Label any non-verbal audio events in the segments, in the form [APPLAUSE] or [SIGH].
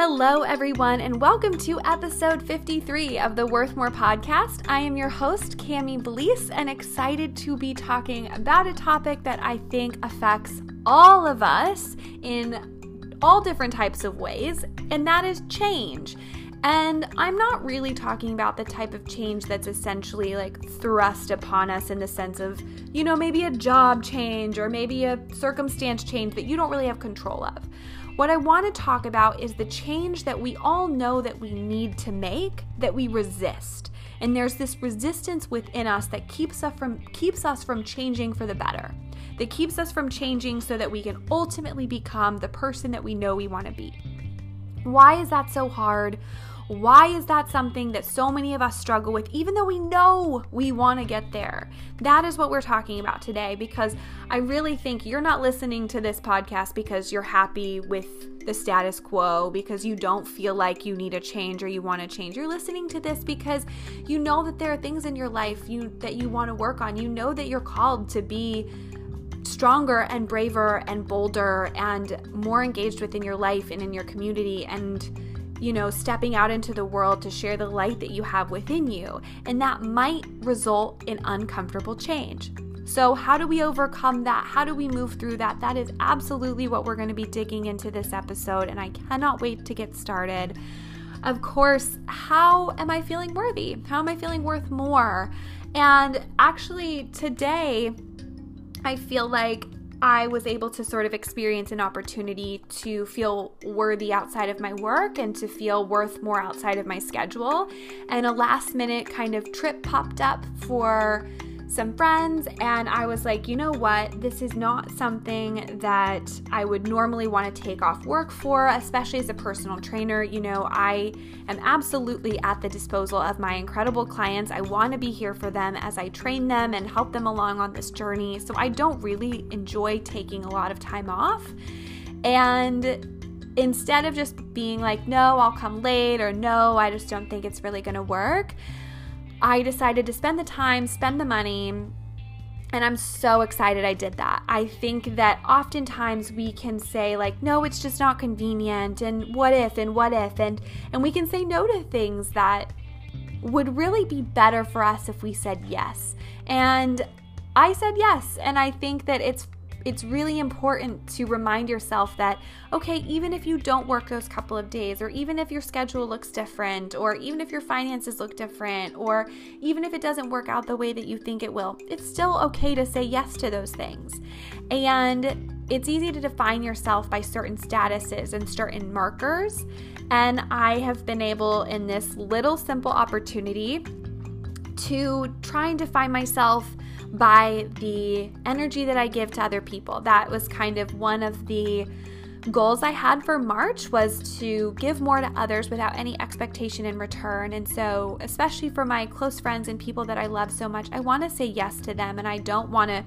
Hello, everyone, and welcome to episode 53 of the Worth More podcast. I am your host, Cami Blease, and excited to be talking about a topic that I think affects all of us in all different types of ways, and that is change. And I'm not really talking about the type of change that's essentially like thrust upon us in the sense of, you know, maybe a job change or maybe a circumstance change that you don't really have control of. What I want to talk about is the change that we all know that we need to make that we resist. And there's this resistance within us that keeps us from keeps us from changing for the better. That keeps us from changing so that we can ultimately become the person that we know we want to be. Why is that so hard? Why is that something that so many of us struggle with, even though we know we want to get there? That is what we're talking about today because I really think you're not listening to this podcast because you're happy with the status quo, because you don't feel like you need a change or you want to change. You're listening to this because you know that there are things in your life you that you want to work on. You know that you're called to be stronger and braver and bolder and more engaged within your life and in your community and you know, stepping out into the world to share the light that you have within you. And that might result in uncomfortable change. So, how do we overcome that? How do we move through that? That is absolutely what we're going to be digging into this episode, and I cannot wait to get started. Of course, how am I feeling worthy? How am I feeling worth more? And actually, today, I feel like I was able to sort of experience an opportunity to feel worthy outside of my work and to feel worth more outside of my schedule. And a last minute kind of trip popped up for some friends, and I was like, you know what? This is not something that I would normally want to take off work for, especially as a personal trainer. You know, I am absolutely at the disposal of my incredible clients. I want to be here for them as I train them and help them along on this journey. So I don't really enjoy taking a lot of time off. And instead of just being like, no, I'll come late, or no, I just don't think it's really going to work. I decided to spend the time, spend the money, and I'm so excited I did that. I think that oftentimes we can say like no, it's just not convenient and what if and what if and and we can say no to things that would really be better for us if we said yes. And I said yes, and I think that it's it's really important to remind yourself that, okay, even if you don't work those couple of days, or even if your schedule looks different, or even if your finances look different, or even if it doesn't work out the way that you think it will, it's still okay to say yes to those things. And it's easy to define yourself by certain statuses and certain markers. And I have been able in this little simple opportunity to try and define myself by the energy that I give to other people. That was kind of one of the goals I had for March was to give more to others without any expectation in return. And so, especially for my close friends and people that I love so much, I want to say yes to them and I don't want to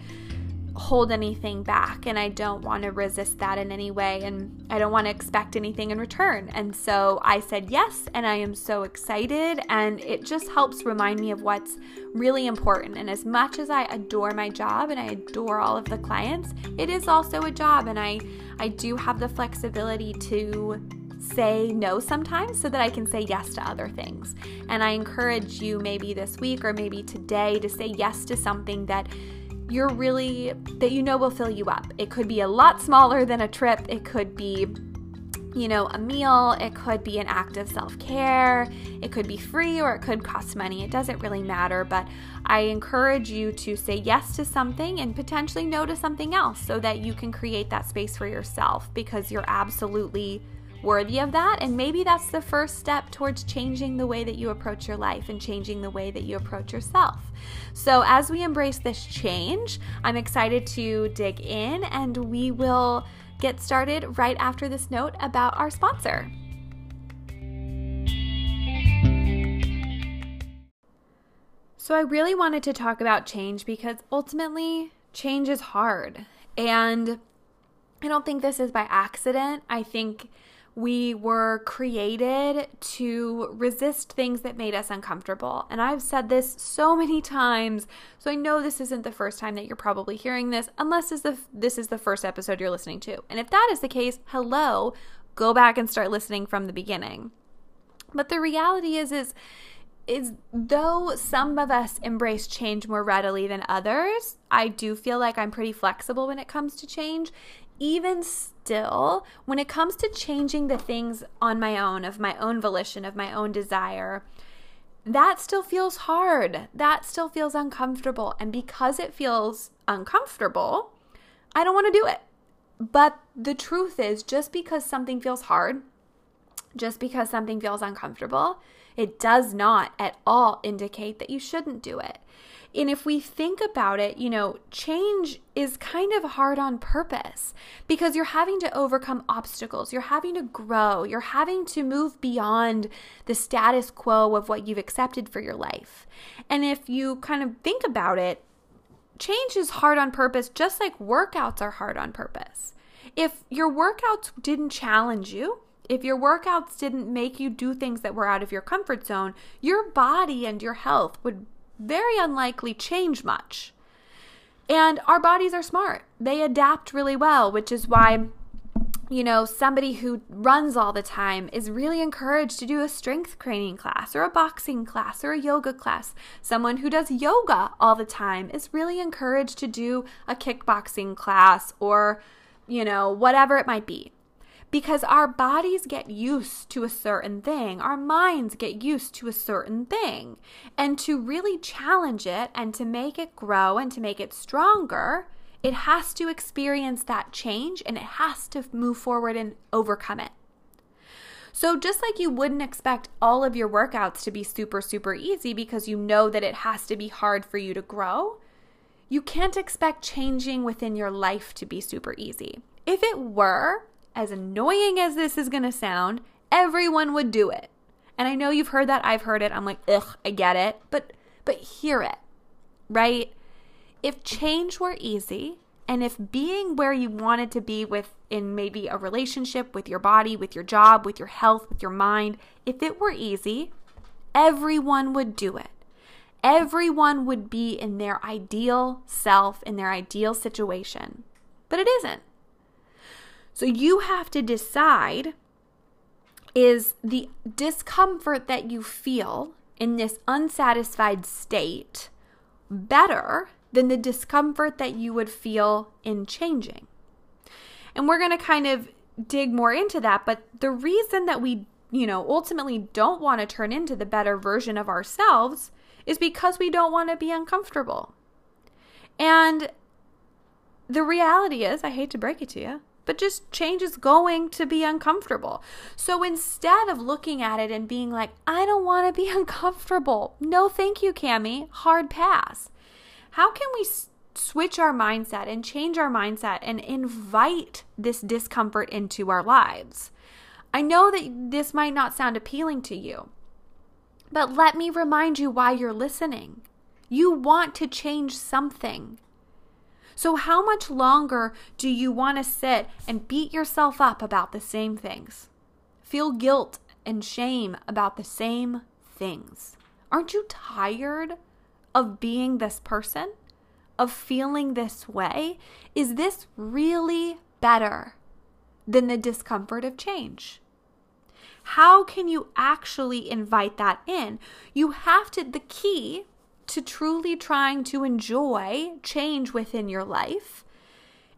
hold anything back and I don't want to resist that in any way and I don't want to expect anything in return. And so I said yes and I am so excited and it just helps remind me of what's really important. And as much as I adore my job and I adore all of the clients, it is also a job and I I do have the flexibility to say no sometimes so that I can say yes to other things. And I encourage you maybe this week or maybe today to say yes to something that you're really, that you know will fill you up. It could be a lot smaller than a trip, it could be you know, a meal, it could be an act of self care, it could be free or it could cost money. It doesn't really matter, but I encourage you to say yes to something and potentially no to something else so that you can create that space for yourself because you're absolutely worthy of that. And maybe that's the first step towards changing the way that you approach your life and changing the way that you approach yourself. So, as we embrace this change, I'm excited to dig in and we will get started right after this note about our sponsor. So, I really wanted to talk about change because ultimately, change is hard. And I don't think this is by accident. I think we were created to resist things that made us uncomfortable. And I've said this so many times, so I know this isn't the first time that you're probably hearing this, unless this is the, first episode you're listening to. And if that is the case, hello, go back and start listening from the beginning. But the reality is is is though some of us embrace change more readily than others, I do feel like I'm pretty flexible when it comes to change. Even still, when it comes to changing the things on my own, of my own volition, of my own desire, that still feels hard. That still feels uncomfortable. And because it feels uncomfortable, I don't want to do it. But the truth is, just because something feels hard, just because something feels uncomfortable, it does not at all indicate that you shouldn't do it. And if we think about it, you know, change is kind of hard on purpose because you're having to overcome obstacles, you're having to grow, you're having to move beyond the status quo of what you've accepted for your life. And if you kind of think about it, change is hard on purpose, just like workouts are hard on purpose. If your workouts didn't challenge you, if your workouts didn't make you do things that were out of your comfort zone, your body and your health would very unlikely change much. And our bodies are smart. They adapt really well, which is why you know, somebody who runs all the time is really encouraged to do a strength training class or a boxing class or a yoga class. Someone who does yoga all the time is really encouraged to do a kickboxing class or, you know, whatever it might be because our bodies get used to a certain thing, our minds get used to a certain thing. And to really challenge it and to make it grow and to make it stronger, it has to experience that change and it has to move forward and overcome it. So, just like you wouldn't expect all of your workouts to be super, super easy because you know that it has to be hard for you to grow, you can't expect changing within your life to be super easy. If it were, as annoying as this is going to sound, everyone would do it. And I know you've heard that, I've heard it. I'm like, "Ugh, I get it." But but hear it. Right? If change were easy, and if being where you wanted to be with in maybe a relationship with your body, with your job, with your health, with your mind, if it were easy, everyone would do it. Everyone would be in their ideal self, in their ideal situation. But it isn't. So you have to decide is the discomfort that you feel in this unsatisfied state better than the discomfort that you would feel in changing? And we're going to kind of dig more into that, but the reason that we, you know, ultimately don't want to turn into the better version of ourselves is because we don't want to be uncomfortable. And the reality is, I hate to break it to you, but just change is going to be uncomfortable. So instead of looking at it and being like, I don't want to be [LAUGHS] uncomfortable, no, thank you, Cami, hard pass. How can we switch our mindset and change our mindset and invite this discomfort into our lives? I know that this might not sound appealing to you, but let me remind you why you're listening. You want to change something. So, how much longer do you want to sit and beat yourself up about the same things? Feel guilt and shame about the same things? Aren't you tired of being this person? Of feeling this way? Is this really better than the discomfort of change? How can you actually invite that in? You have to, the key to truly trying to enjoy change within your life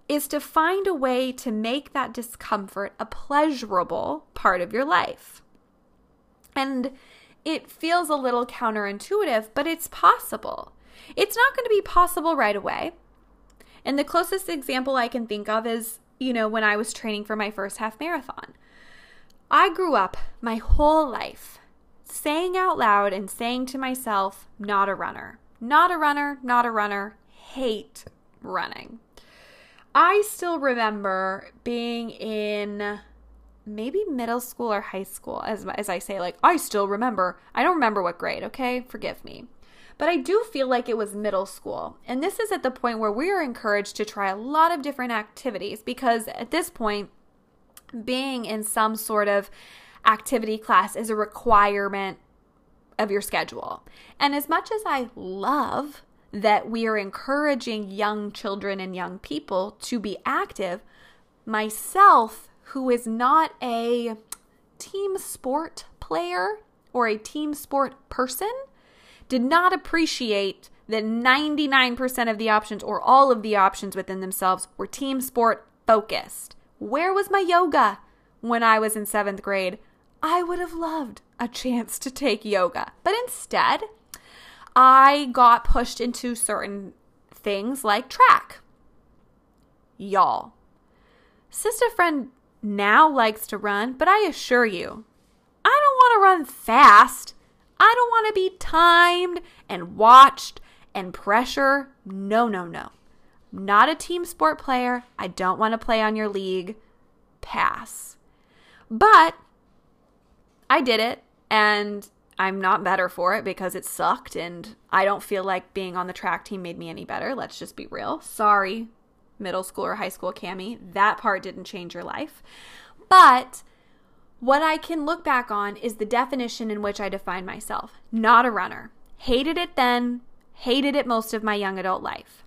is to find a way to make that discomfort a pleasurable part of your life. And it feels a little counterintuitive, but it's possible. It's not going to be possible right away. And the closest example I can think of is, you know, when I was training for my first half marathon. I grew up my whole life saying out loud and saying to myself, not a runner, not a runner, not a runner, hate running. I still remember being in maybe middle school or high school, as, as I say, like, I still remember. I don't remember what grade, okay? Forgive me. But I do feel like it was middle school. And this is at the point where we are encouraged to try a lot of different activities because at this point, being in some sort of activity class is a requirement of your schedule. And as much as I love that we are encouraging young children and young people to be active, myself who is not a team sport player or a team sport person did not appreciate that 99% of the options or all of the options within themselves were team sport focused. Where was my yoga when I was in seventh grade? I would have loved a chance to take yoga. But instead, I got pushed into certain things like track. Y'all. Sister friend now likes to run, but I assure you, I don't want to run fast. I don't want to be timed and watched and pressure. No, no, no. Not a team sport player. I don't want to play on your league. Pass. But I did it and I'm not better for it because it sucked and I don't feel like being on the track team made me any better. Let's just be real. Sorry, middle school or high school Cami. That part didn't change your life. But what I can look back on is the definition in which I define myself. Not a runner. Hated it then, hated it most of my young adult life.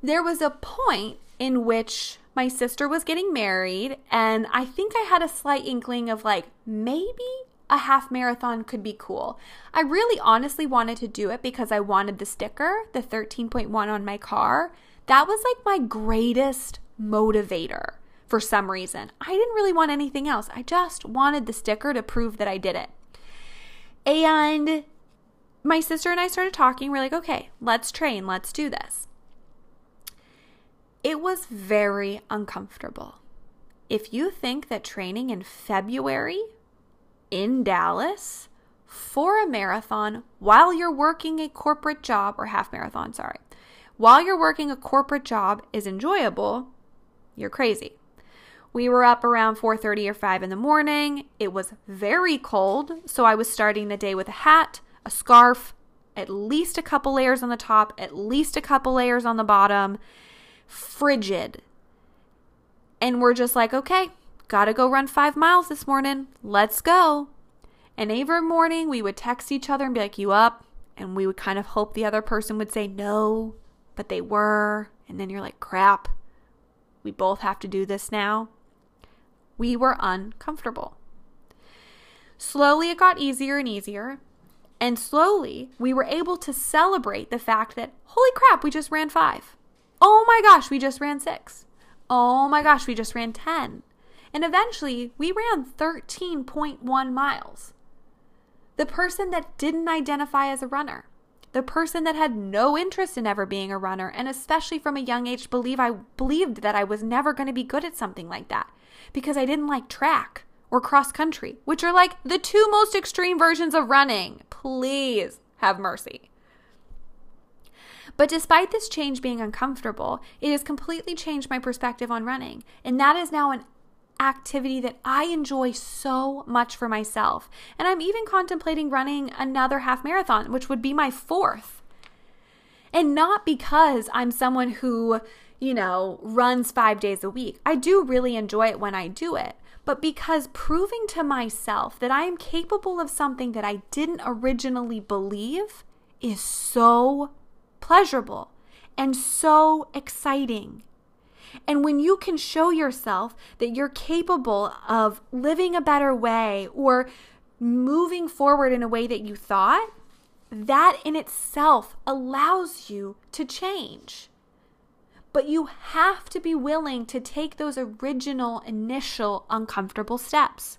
There was a point in which my sister was getting married, and I think I had a slight inkling of like, maybe a half marathon could be cool. I really honestly wanted to do it because I wanted the sticker, the 13.1 on my car. That was like my greatest motivator for some reason. I didn't really want anything else. I just wanted the sticker to prove that I did it. And my sister and I started talking. We're like, okay, let's train, let's do this. It was very uncomfortable. If you think that training in February in Dallas for a marathon while you're working a corporate job or half marathon, sorry, while you're working a corporate job is enjoyable, you're crazy. We were up around 4:30 or 5 in the morning. It was very cold, so I was starting the day with a hat, a scarf, at least a couple layers on the top, at least a couple layers on the bottom, frigid. And we're just like, okay, gotta go run five miles this morning. Let's go. And every morning we would text each other and be like, you up? And we would kind of hope the other person would say no, but they were. And then you're like, crap, we both have to do this now. We were uncomfortable. Slowly it got easier and easier. And slowly, we were able to celebrate the fact that, holy crap, we just ran five. Oh my gosh, we just ran six. Oh my gosh, we just ran 10. And eventually, we ran 13.1 miles. The person that didn't identify as a runner, the person that had no interest in ever being a runner, and especially from a young age, believe I believed that I was never going to be good at something like that because I didn't like track or cross country, which are like the two most extreme versions of running. Please have mercy. But despite this change being uncomfortable, it has completely changed my perspective on running. And that is now an activity that I enjoy so much for myself. And I'm even contemplating running another half marathon, which would be my fourth. And not because I'm someone who, you know, runs five days a week. I do really enjoy it when I do it but because proving to myself that I am capable of something that I didn't originally believe is so pleasurable and so exciting. And when you can show yourself that you're capable of living a better way or moving forward in a way that you thought, that in itself allows you to change. But you have to be willing to take those original, initial, uncomfortable steps.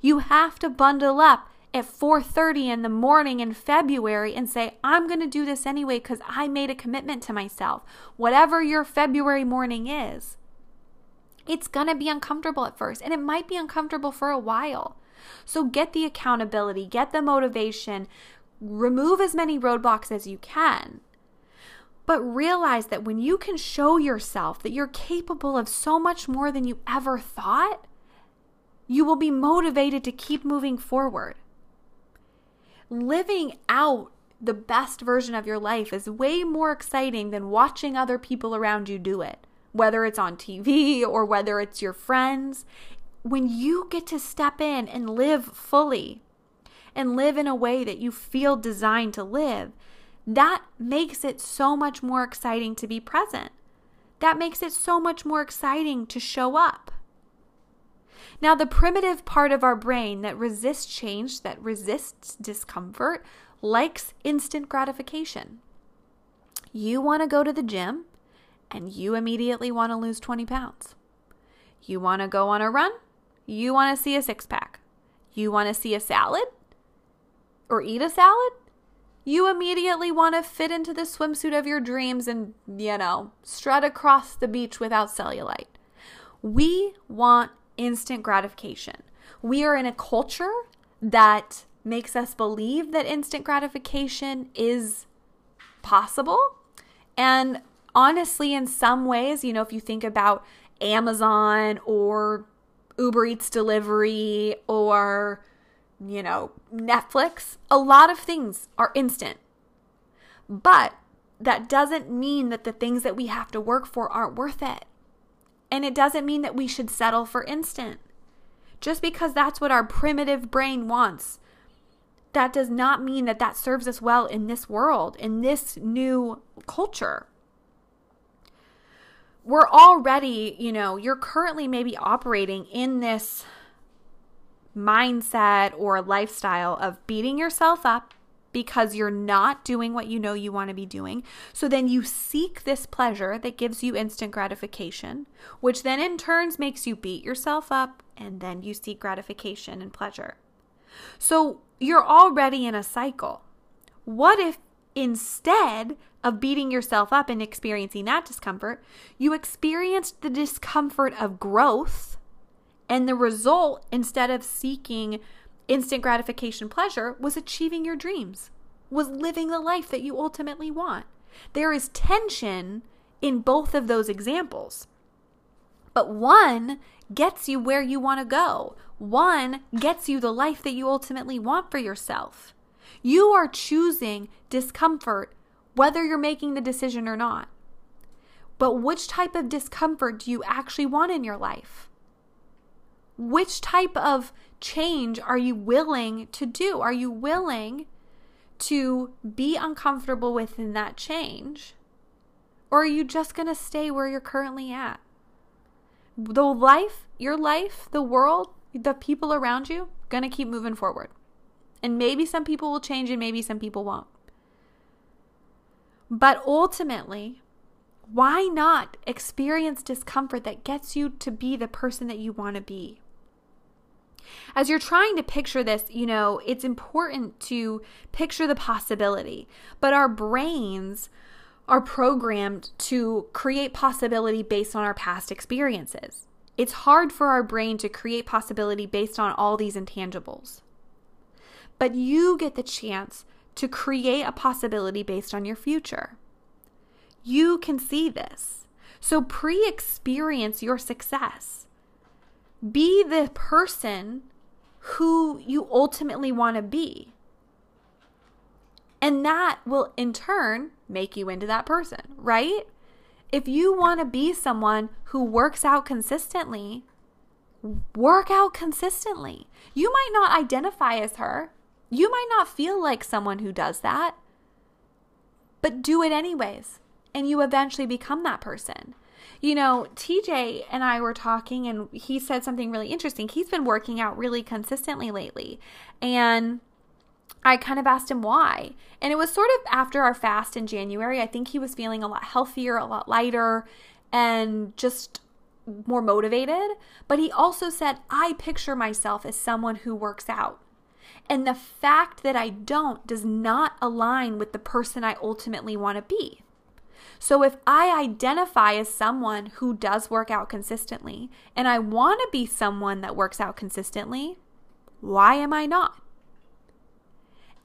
You have to bundle up at 4:30 in the morning in February and say, "I'm going to do this anyway cuz I made a commitment to myself." Whatever your February morning is. It's going to be uncomfortable at first, and it might be uncomfortable for a while. So get the accountability, get the motivation, remove as many roadblocks as you can. But realize that when you can show yourself that you're capable of so much more than you ever thought, you will be motivated to keep moving forward. Living out the best version of your life is way more exciting than watching other people around you do it, whether it's on TV or whether it's your friends. When you get to step in and live fully and live in a way that you feel designed to live, that makes it so much more exciting to be present. That makes it so much more exciting to show up. Now, the primitive part of our brain that resists change, that resists discomfort, likes instant gratification. You want to go to the gym and you immediately want to lose 20 pounds. You want to go on a run, you want to see a six pack. You want to see a salad or eat a salad, you immediately want to fit into the swimsuit of your dreams and, you know, strut across the beach without cellulite. We want instant gratification. We are in a culture that makes us believe that instant gratification is possible. And honestly, in some ways, you know, if you think about Amazon or Uber Eats delivery or, you know, Netflix, a lot of things are instant. But that doesn't mean that the things that we have to work for aren't worth it. And it doesn't mean that we should settle for instant. Just because that's what our primitive brain wants, that does not mean that that serves us well in this world, in this new culture. We're already, you know, you're currently maybe operating in this mindset or lifestyle of beating yourself up because you're not doing what you know you want to be doing. So then you seek this pleasure that gives you instant gratification, which then in turns makes you beat yourself up and then you seek gratification and pleasure. So you're already in a cycle. What if instead of beating yourself up and experiencing that discomfort, you experienced the discomfort of growth and the result, instead of seeking instant gratification pleasure was achieving your dreams, was living the life that you ultimately want. There is tension in both of those examples. But one gets you where you want to go. One gets you the life that you ultimately want for yourself. You are choosing discomfort whether you're making the decision or not. But which type of discomfort do you actually want in your life? Which type of change are you willing to do? Are you willing to be uncomfortable within that change? Or are you just going to stay where you're currently at? The life, your life, the world, the people around you, going to keep moving forward. And maybe some people will change and maybe some people won't. But ultimately, why not experience discomfort that gets you to be the person that you want to be? As you're trying to picture this, you know, it's important to picture the possibility. But our brains are programmed to create possibility based on our past experiences. It's hard for our brain to create possibility based on all these intangibles. But you get the chance to create a possibility based on your future. You can see this. So pre experience your success be the person who you ultimately want to be. And that will in turn make you into that person, right? If you want to be someone who works out consistently, work out consistently. You might not identify as her. You might not feel like someone who does that, but do it anyways. And you eventually become that person. You know, TJ and I were talking, and he said something really interesting. He's been working out really consistently lately. And I kind of asked him why. And it was sort of after our fast in January. I think he was feeling a lot healthier, a lot lighter, and just more motivated. But he also said, I picture myself as someone who works out. And the fact that I don't does not align with the person I ultimately want to be. So if I identify as someone who does work out consistently and I want to be someone that works out consistently, why am I not?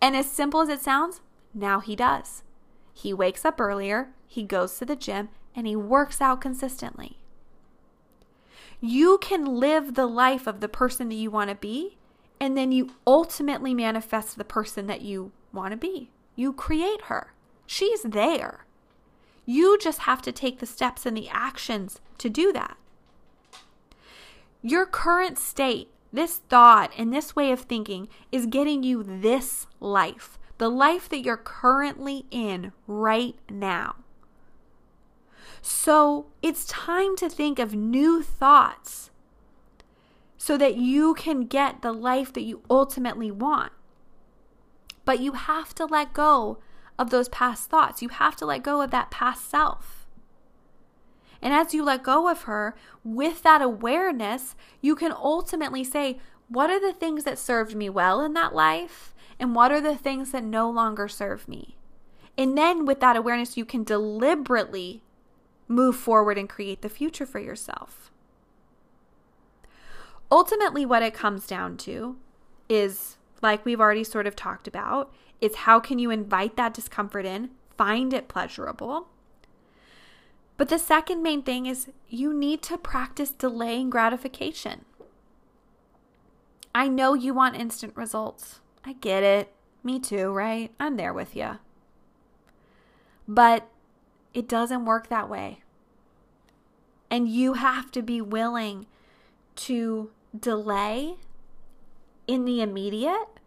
And as simple as it sounds, now he does. He wakes up earlier, he goes to the gym, and he works out consistently. You can live the life of the person that you want to be, and then you ultimately manifest the person that you want to be. You create her. She's there. You just have to take the steps and the actions to do that. Your current state, this thought, and this way of thinking is getting you this life, the life that you're currently in right now. So it's time to think of new thoughts. so that you can get the life that you ultimately want. But you have to let go of those past thoughts. You have to let go of that past self. And as you let go of her, with that awareness, you can ultimately say, what are the things that served me well in that life? And what are the things that no longer serve me? And then with that awareness, you can deliberately move forward and create the future for yourself. Ultimately, what it comes down to is, like we've already sort of talked about, is how can you invite that discomfort in, find it pleasurable. But the second main thing is you need to practice delaying gratification. I know you want instant results. I get it. Me too, right? I'm there with you. But it doesn't work that way. And you have to be willing to delay in the immediate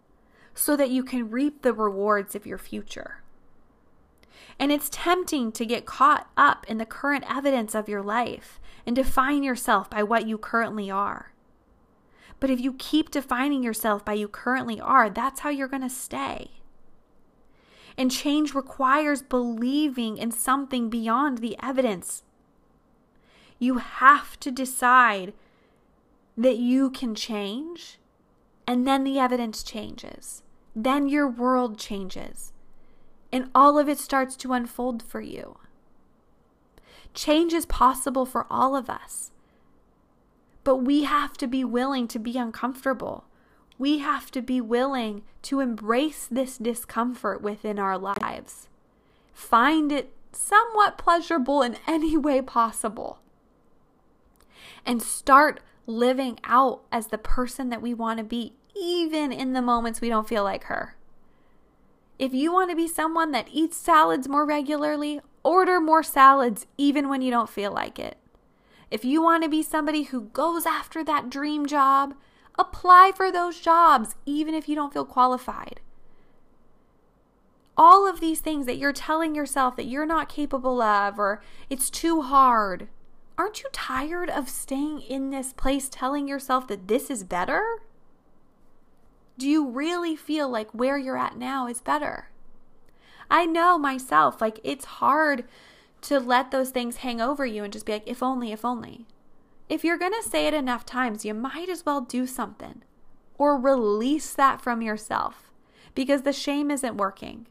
so that you can reap the rewards of your future. And it's tempting to get caught up in the current evidence of your life and define yourself by what you currently are. But if you keep defining yourself by you currently are, that's how you're going to stay. And change requires believing in something beyond the evidence. You have to decide that you can change, and then the evidence changes. Then your world changes, and all of it starts to unfold for you. Change is possible for all of us, but we have to be willing to be uncomfortable. We have to be willing to embrace this discomfort within our lives. Find it somewhat pleasurable in any way possible. And start living out as the person that we want to be, even in the moments we don't feel like her. If you want to be someone that eats salads more regularly, order more salads even when you don't feel like it. If you want to be somebody who goes after that dream job, apply for those jobs even if you don't feel qualified. All of these things that you're telling yourself that you're not capable of or it's too hard aren't you tired of staying in this place telling yourself that this is better? Do you really feel like where you're at now is better? I know myself, like it's hard to let those things hang over you and just be like, if only, if only. If you're going to say it enough times, you might as well do something or release that from yourself because the shame isn't working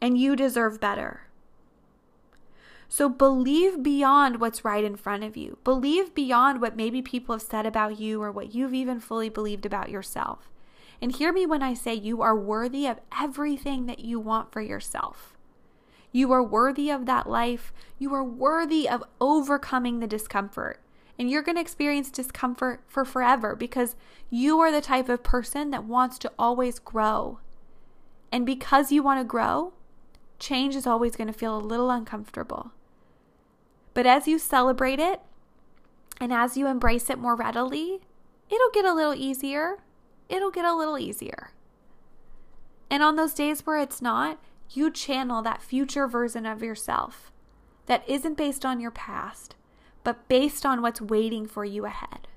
and you deserve better. So believe beyond what's right in front of you. Believe beyond what maybe people have said about you or what you've even fully believed about yourself. And hear me when I say you are worthy of everything that you want for yourself. You are worthy of that life. You are worthy of overcoming the discomfort. And you're going to experience discomfort for forever because you are the type of person that wants to always grow. And because you want to grow, change is always going to feel a little uncomfortable. But as you celebrate it and as you embrace it more readily, it'll get a little easier. It'll get a little easier. And on those days where it's not, you channel that future version of yourself that isn't based on your past, but based on what's waiting for you ahead.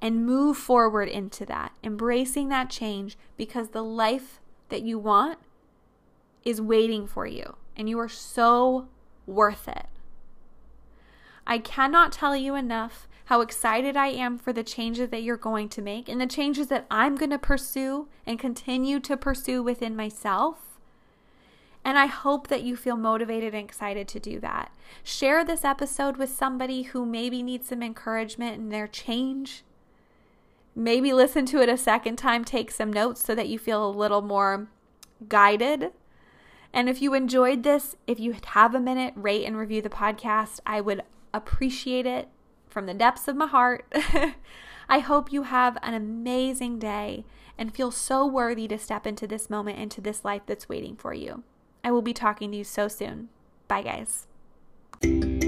And move forward into that, embracing that change because the life that you want is waiting for you and you are so worth it. I cannot tell you enough how excited I am for the changes that you're going to make and the changes that I'm going to pursue and continue to pursue within myself. And I hope that you feel motivated and excited to do that. Share this episode with somebody who maybe needs some encouragement in their change. Maybe listen to it a second time, take some notes so that you feel a little more guided. And if you enjoyed this, if you have a minute, rate and review the podcast. I would appreciate it from the depths of my heart. [LAUGHS] I hope you have an amazing day and feel so worthy to step into this moment, into this life that's waiting for you. I will be talking to you so soon. Bye, guys.